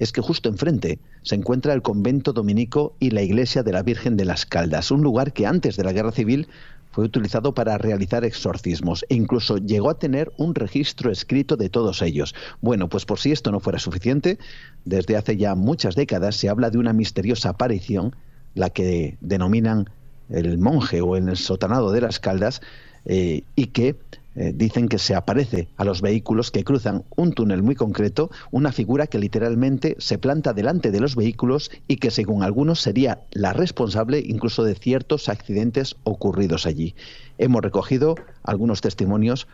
es que justo enfrente se encuentra el convento dominico y la iglesia de la Virgen de las Caldas, un lugar que antes de la Guerra Civil fue utilizado para realizar exorcismos e incluso llegó a tener un registro escrito de todos ellos. Bueno, pues por si esto no fuera suficiente, desde hace ya muchas décadas se habla de una misteriosa aparición, la que denominan el monje o el sotanado de las caldas, eh, y que eh, dicen que se aparece a los vehículos que cruzan un túnel muy concreto, una figura que literalmente se planta delante de los vehículos y que según algunos sería la responsable incluso de ciertos accidentes ocurridos allí. Hemos recogido algunos testimonios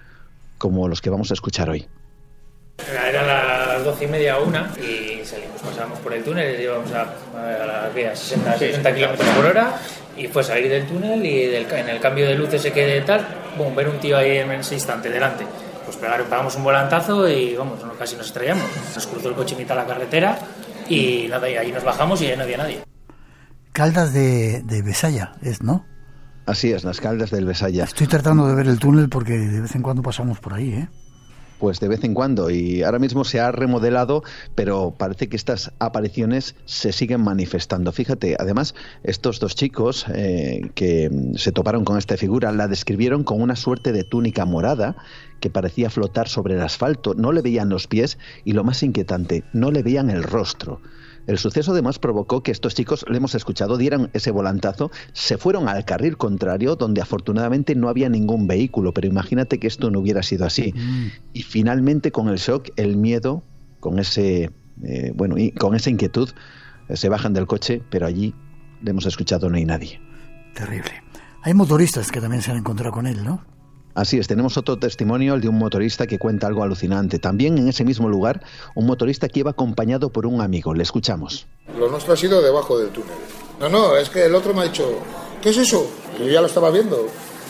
como los que vamos a escuchar hoy. Era las doce y media o una y salimos, pasamos por el túnel, íbamos a, a, a 60, 60 kilómetros por hora y fue salir del túnel y del, en el cambio de luces se quede tal, boom, ver un tío ahí en ese instante delante. Pues pegaron, pegamos un volantazo y vamos, casi nos estrellamos. Nos cruzó el coche mitad la carretera y nada, y ahí nos bajamos y ahí no había nadie. Caldas de, de Besaya, ¿es, no? Así es, las caldas del Besaya. Estoy tratando de ver el túnel porque de vez en cuando pasamos por ahí, ¿eh? Pues de vez en cuando y ahora mismo se ha remodelado, pero parece que estas apariciones se siguen manifestando. Fíjate, además, estos dos chicos eh, que se toparon con esta figura la describieron con una suerte de túnica morada que parecía flotar sobre el asfalto, no le veían los pies y lo más inquietante, no le veían el rostro. El suceso además provocó que estos chicos, le hemos escuchado, dieran ese volantazo, se fueron al carril contrario, donde afortunadamente no había ningún vehículo, pero imagínate que esto no hubiera sido así. Mm. Y finalmente con el shock, el miedo, con ese, eh, bueno, y con esa inquietud, eh, se bajan del coche, pero allí le hemos escuchado no hay nadie. Terrible. Hay motoristas que también se han encontrado con él, ¿no? Así es, tenemos otro testimonio, el de un motorista que cuenta algo alucinante. También en ese mismo lugar, un motorista que iba acompañado por un amigo. Le escuchamos. Lo nuestro ha sido debajo del túnel. No, no, es que el otro me ha dicho, ¿qué es eso? Yo ya lo estaba viendo.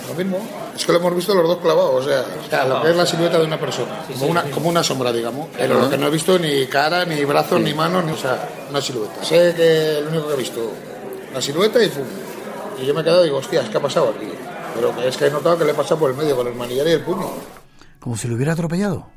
Lo mismo. Es que lo hemos visto los dos clavados, o sea, lo que es la silueta de una persona, como una, como una sombra, digamos. Pero lo que no he visto ni cara, ni brazos, ni manos, ni, o sea, una silueta. Sé que lo único que he visto, la silueta y pum. Y yo me he quedado y digo, hostia, ¿qué ha pasado aquí? Pero es que he notado que le pasa por el medio con el manillar y el puño. Como si lo hubiera atropellado.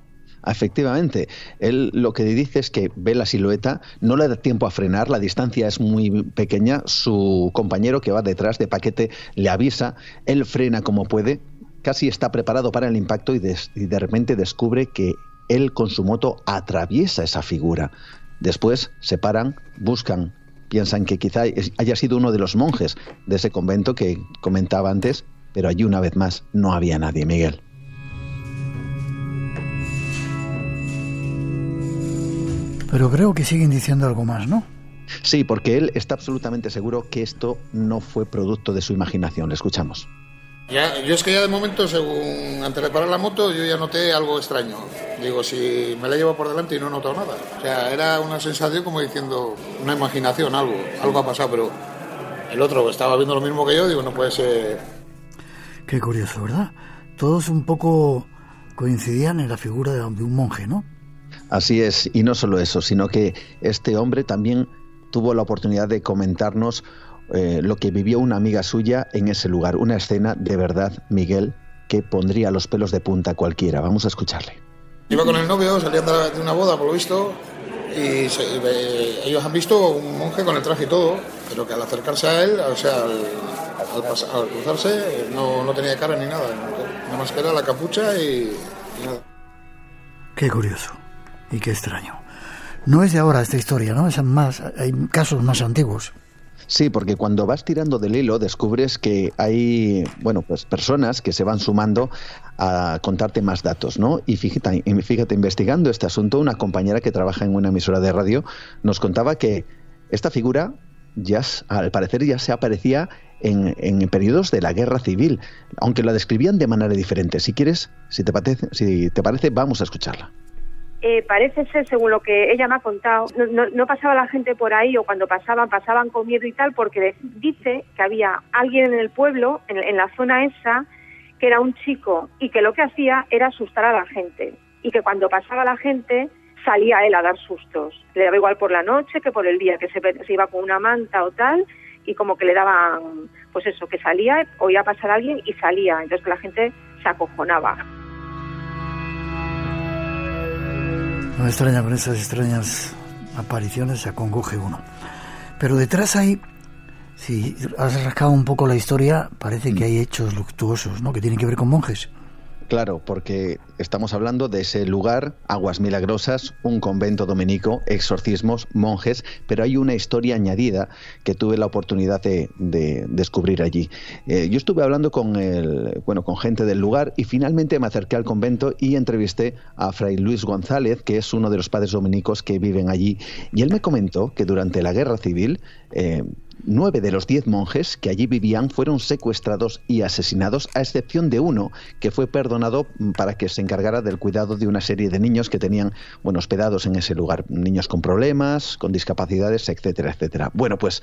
Efectivamente, él lo que dice es que ve la silueta, no le da tiempo a frenar, la distancia es muy pequeña, su compañero que va detrás de paquete le avisa, él frena como puede, casi está preparado para el impacto y de, y de repente descubre que él con su moto atraviesa esa figura. Después se paran, buscan, piensan que quizá haya sido uno de los monjes de ese convento que comentaba antes, pero allí una vez más no había nadie, Miguel. Pero creo que siguen diciendo algo más, ¿no? Sí, porque él está absolutamente seguro que esto no fue producto de su imaginación. Le escuchamos. Ya, yo es que ya de momento, según antes de parar la moto, yo ya noté algo extraño. Digo, si me la llevo por delante y no he notado nada. O sea, era una sensación como diciendo, una imaginación, algo, algo ha pasado, pero el otro estaba viendo lo mismo que yo, digo, no puede ser Qué curioso, ¿verdad? Todos un poco coincidían en la figura de un monje, ¿no? Así es, y no solo eso, sino que este hombre también tuvo la oportunidad de comentarnos eh, lo que vivió una amiga suya en ese lugar, una escena de verdad, Miguel, que pondría los pelos de punta a cualquiera. Vamos a escucharle. Iba con el novio, salían de una boda, por lo visto, y ellos han visto un monje con el traje y todo, pero que al acercarse a él, o sea, al, cruzarse, no, no, tenía cara ni nada, nada más que era la capucha y, y nada. Qué curioso y qué extraño. No es de ahora esta historia, ¿no? Es más, hay casos más antiguos. Sí, porque cuando vas tirando del hilo descubres que hay, bueno, pues personas que se van sumando a contarte más datos, ¿no? Y fíjate, fíjate, investigando este asunto, una compañera que trabaja en una emisora de radio nos contaba que esta figura ya, al parecer, ya se aparecía en, en, periodos de la guerra civil, aunque la describían de manera diferente. Si quieres, si te parece, si te parece vamos a escucharla. Eh, parece ser, según lo que ella me ha contado, no, pasaba la gente por ahí o cuando pasaban, pasaban con miedo y tal, porque dice que había alguien en el pueblo, en, la zona esa, que era un chico y que lo que hacía era asustar a la gente y que cuando pasaba la gente salía él a dar sustos. Le daba igual por la noche que por el día, que se, se iba con una manta o tal y como que le daban, pues eso, que salía, oía pasar a alguien y salía. Entonces la gente se acojonaba. No extraña con esas extrañas apariciones, se acongoje uno. Pero detrás hay, si has rascado un poco la historia, parece que hay hechos luctuosos, ¿no? Que tienen que ver con monjes. Claro, porque estamos hablando de ese lugar, aguas milagrosas, un convento dominico, exorcismos, monjes, pero hay una historia añadida que tuve la oportunidad de, descubrir allí. Eh, yo estuve hablando con el, bueno, con gente del lugar y finalmente me acerqué al convento y entrevisté a Fray Luis González, que es uno de los padres dominicos que viven allí, y él me comentó que durante la guerra civil eh, Nueve de los diez monjes que allí vivían fueron secuestrados y asesinados, a excepción de uno que fue perdonado para que se encargara del cuidado de una serie de niños que tenían, bueno, hospedados en ese lugar, niños con problemas, con discapacidades, etcétera, etcétera. Bueno, pues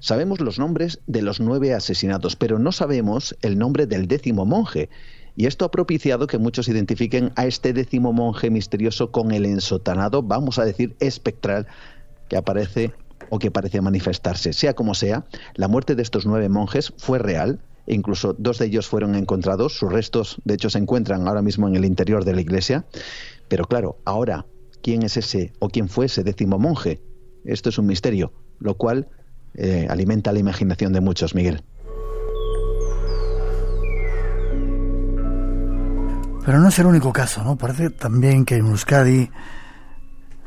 sabemos los nombres de los nueve asesinados, pero no sabemos el nombre del décimo monje. Y esto ha propiciado que muchos identifiquen a este décimo monje misterioso con el ensotanado, vamos a decir, espectral, que aparece o que parece manifestarse. Sea como sea, la muerte de estos nueve monjes fue real. Incluso dos de ellos fueron encontrados, sus restos de hecho se encuentran ahora mismo en el interior de la iglesia. Pero claro, ahora, ¿quién es ese o quién fue ese décimo monje? Esto es un misterio, lo cual eh, alimenta la imaginación de muchos, Miguel. Pero no es el único caso, ¿no? Parece también que en Euskadi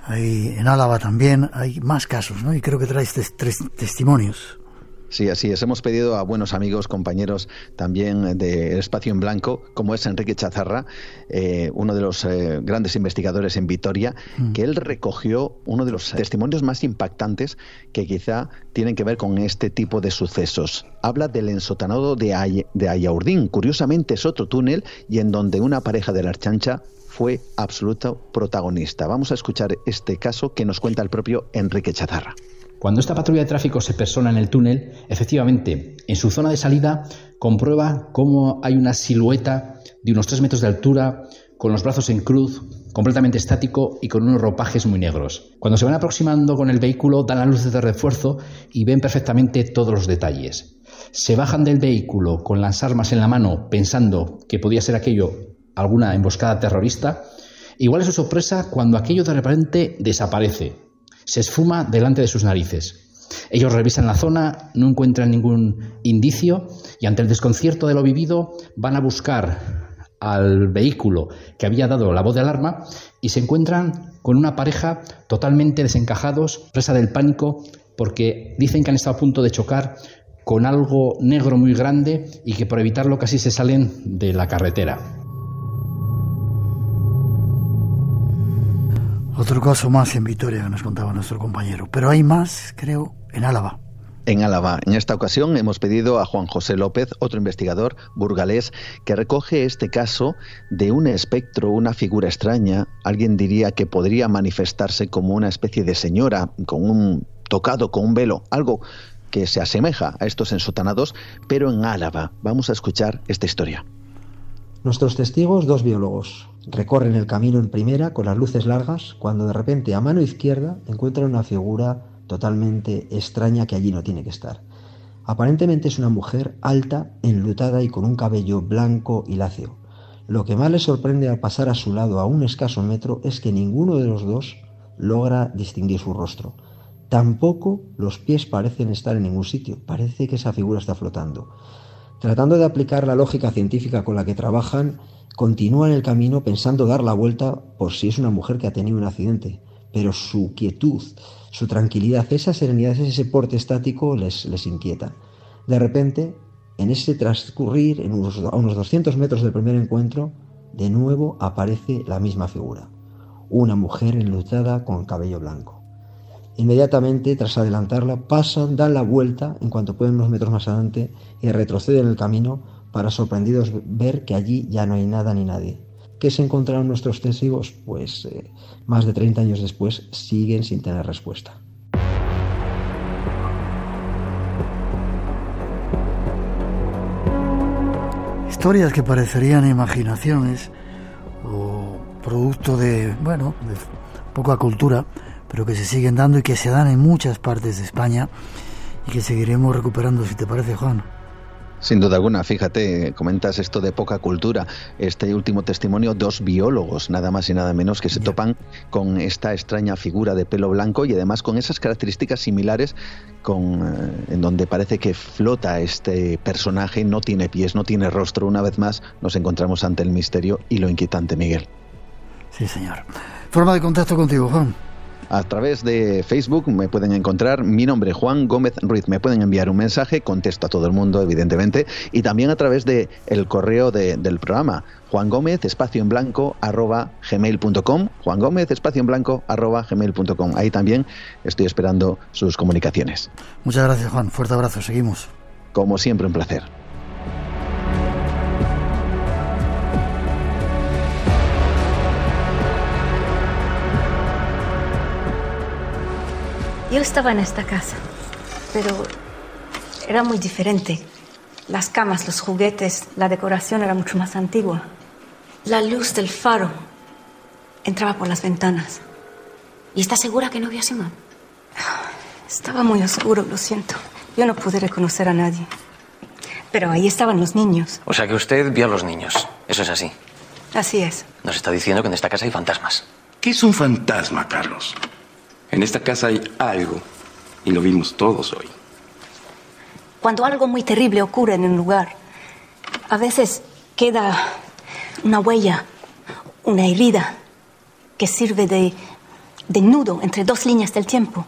hay, en Álava también hay más casos, ¿no? Y creo que traes tres testimonios. Sí, así es. Hemos pedido a buenos amigos, compañeros también de Espacio en Blanco, como es Enrique Chazarra, eh, uno de los eh, grandes investigadores en Vitoria, mm. que él recogió uno de los testimonios más impactantes que quizá tienen que ver con este tipo de sucesos. Habla del ensotanado de, de Ayaurdín. Curiosamente es otro túnel y en donde una pareja de la Archancha fue absoluto protagonista. Vamos a escuchar este caso que nos cuenta el propio Enrique Chazarra. Cuando esta patrulla de tráfico se persona en el túnel, efectivamente, en su zona de salida comprueba cómo hay una silueta de unos 3 metros de altura, con los brazos en cruz, completamente estático y con unos ropajes muy negros. Cuando se van aproximando con el vehículo, dan las luces de refuerzo y ven perfectamente todos los detalles. Se bajan del vehículo con las armas en la mano pensando que podía ser aquello alguna emboscada terrorista. Igual es su sorpresa cuando aquello de repente desaparece, se esfuma delante de sus narices. Ellos revisan la zona, no encuentran ningún indicio y ante el desconcierto de lo vivido van a buscar al vehículo que había dado la voz de alarma y se encuentran con una pareja totalmente desencajados, presa del pánico, porque dicen que han estado a punto de chocar con algo negro muy grande y que por evitarlo casi se salen de la carretera. Otro caso más en Vitoria que nos contaba nuestro compañero. Pero hay más, creo, en Álava. En Álava. En esta ocasión hemos pedido a Juan José López, otro investigador burgalés, que recoge este caso de un espectro, una figura extraña. Alguien diría que podría manifestarse como una especie de señora, con un tocado, con un velo, algo que se asemeja a estos ensotanados, pero en Álava. Vamos a escuchar esta historia. Nuestros testigos, dos biólogos, recorren el camino en primera con las luces largas cuando de repente a mano izquierda encuentran una figura totalmente extraña que allí no tiene que estar. Aparentemente es una mujer alta, enlutada y con un cabello blanco y lacio. Lo que más les sorprende al pasar a su lado a un escaso metro es que ninguno de los dos logra distinguir su rostro. Tampoco los pies parecen estar en ningún sitio, parece que esa figura está flotando. Tratando de aplicar la lógica científica con la que trabajan, continúan el camino pensando dar la vuelta por si es una mujer que ha tenido un accidente, pero su quietud, su tranquilidad, esa serenidad, ese porte estático les, les inquieta. De repente, en ese transcurrir, en unos, a unos 200 metros del primer encuentro, de nuevo aparece la misma figura, una mujer enlutada con cabello blanco. Inmediatamente, tras adelantarla, pasan, dan la vuelta en cuanto pueden unos metros más adelante y retroceden el camino para sorprendidos ver que allí ya no hay nada ni nadie. ¿Qué se encontraron nuestros testigos? Pues eh, más de 30 años después siguen sin tener respuesta. Historias que parecerían imaginaciones o producto de, bueno, de poca cultura, pero que se siguen dando y que se dan en muchas partes de España y que seguiremos recuperando, si te parece, Juan. Sin duda alguna, fíjate, comentas esto de poca cultura. Este último testimonio, dos biólogos, nada más y nada menos, que se topan con esta extraña figura de pelo blanco y además con esas características similares con, eh, en donde parece que flota este personaje, no tiene pies, no tiene rostro. Una vez más nos encontramos ante el misterio y lo inquietante, Miguel. Sí, señor. Forma de contacto contigo, Juan. A través de Facebook me pueden encontrar mi nombre, Juan Gómez Ruiz. Me pueden enviar un mensaje, contesto a todo el mundo, evidentemente, y también a través de el correo del programa, Juan Gómez, espacio en blanco, arroba gmail.com. Juan Gómez, espacio en blanco, arroba gmail.com. Ahí también estoy esperando sus comunicaciones. Muchas gracias, Juan. Fuerte abrazo. Seguimos. Como siempre, un placer. Yo estaba en esta casa, pero era muy diferente. Las camas, los juguetes, la decoración era mucho más antigua. La luz del faro entraba por las ventanas. ¿Y está segura que no vio a Simón? Estaba muy oscuro, lo siento. Yo no pude reconocer a nadie. Pero ahí estaban los niños. O sea que usted vio a los niños. Eso es así. Así es. Nos está diciendo que en esta casa hay fantasmas. ¿Qué es un fantasma, Carlos? En esta casa hay algo y lo vimos todos hoy. Cuando algo muy terrible ocurre en un lugar, a veces queda una huella, una herida que sirve de, nudo entre dos líneas del tiempo.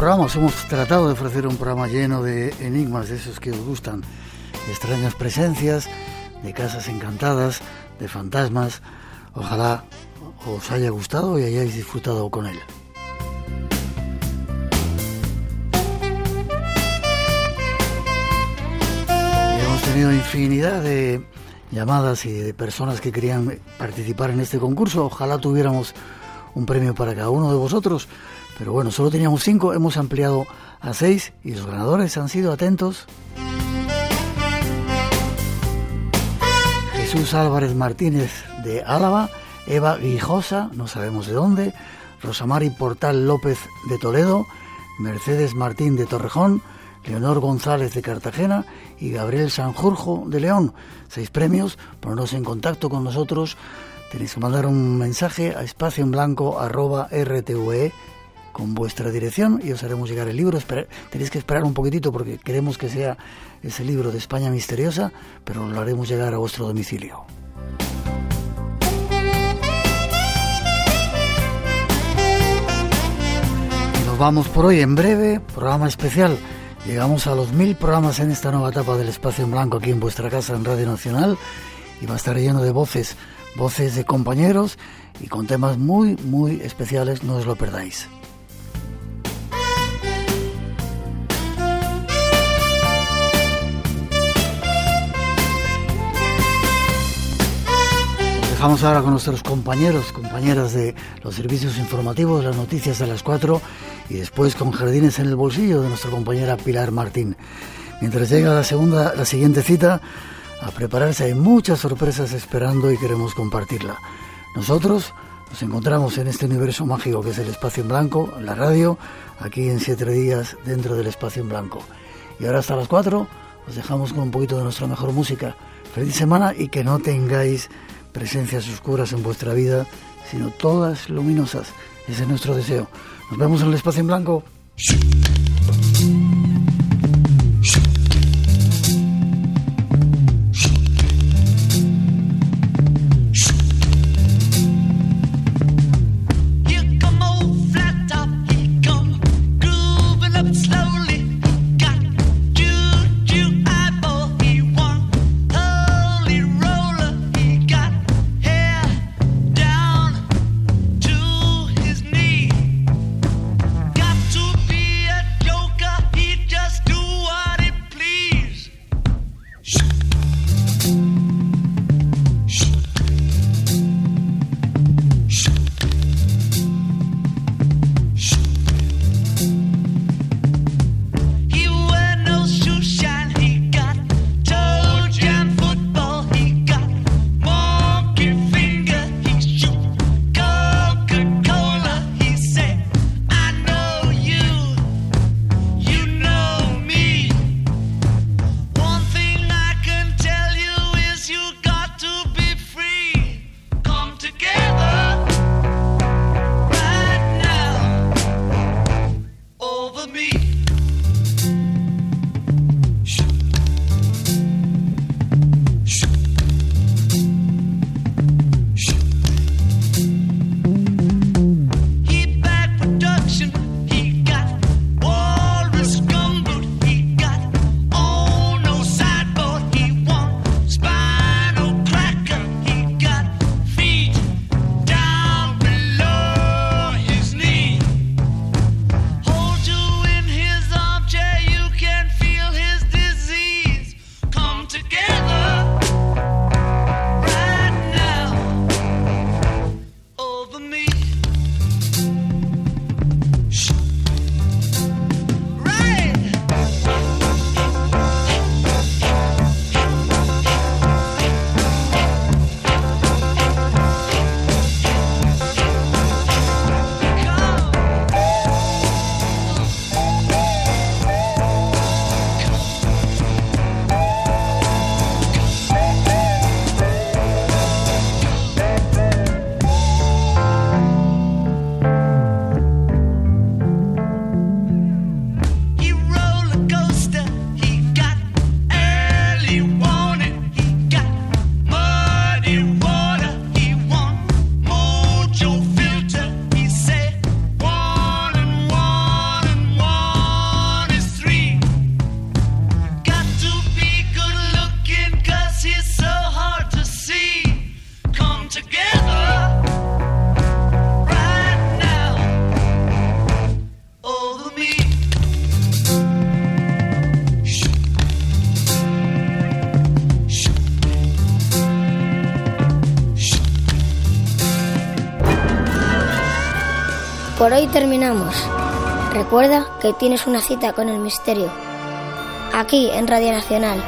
Un programa, hemos tratado de ofrecer un programa lleno de enigmas, de esos que os gustan, de extrañas presencias, de casas encantadas, de fantasmas. Ojalá os haya gustado y hayáis disfrutado con él. hemos tenido infinidad de llamadas y de personas que querían participar en este concurso. Ojalá tuviéramos un premio para cada uno de vosotros. Pero bueno, solo teníamos cinco, hemos ampliado a seis y los ganadores han sido atentos. Jesús Álvarez Martínez de Álava, Eva Guijosa, no sabemos de dónde, Rosamari Portal López de Toledo, Mercedes Martín de Torrejón, Leonor González de Cartagena y Gabriel Sanjurjo de León. Seis premios, ponernos en contacto con nosotros. Tenéis que mandar un mensaje a espacio en blanco arroba rtve con vuestra dirección y os haremos llegar el libro. tenéis que esperar un poquitito porque queremos que sea ese libro de España misteriosa, pero lo haremos llegar a vuestro domicilio. Nos vamos por hoy en breve, programa especial. Llegamos a los mil programas en esta nueva etapa del Espacio en Blanco aquí en vuestra casa en Radio Nacional y va a estar lleno de voces, voces de compañeros y con temas muy, muy especiales, no os lo perdáis. Dejamos ahora con nuestros compañeros, compañeras de los servicios informativos, las noticias de las 4 y después con jardines en el bolsillo de nuestra compañera Pilar Martín. Mientras llega la segunda, la siguiente cita, a prepararse hay muchas sorpresas esperando y queremos compartirla. Nosotros nos encontramos en este universo mágico que es el espacio en blanco, la radio, aquí en siete días dentro del espacio en blanco. Y ahora hasta las 4 os dejamos con un poquito de nuestra mejor música. Feliz semana y que no tengáis presencias oscuras en vuestra vida, sino todas luminosas. Ese es nuestro deseo. Nos vemos en el espacio en blanco. Hoy terminamos. Recuerda que tienes una cita con el misterio. Aquí en Radio Nacional.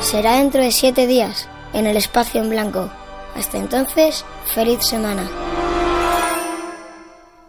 Será dentro de siete días en el espacio en blanco. Hasta entonces, feliz semana.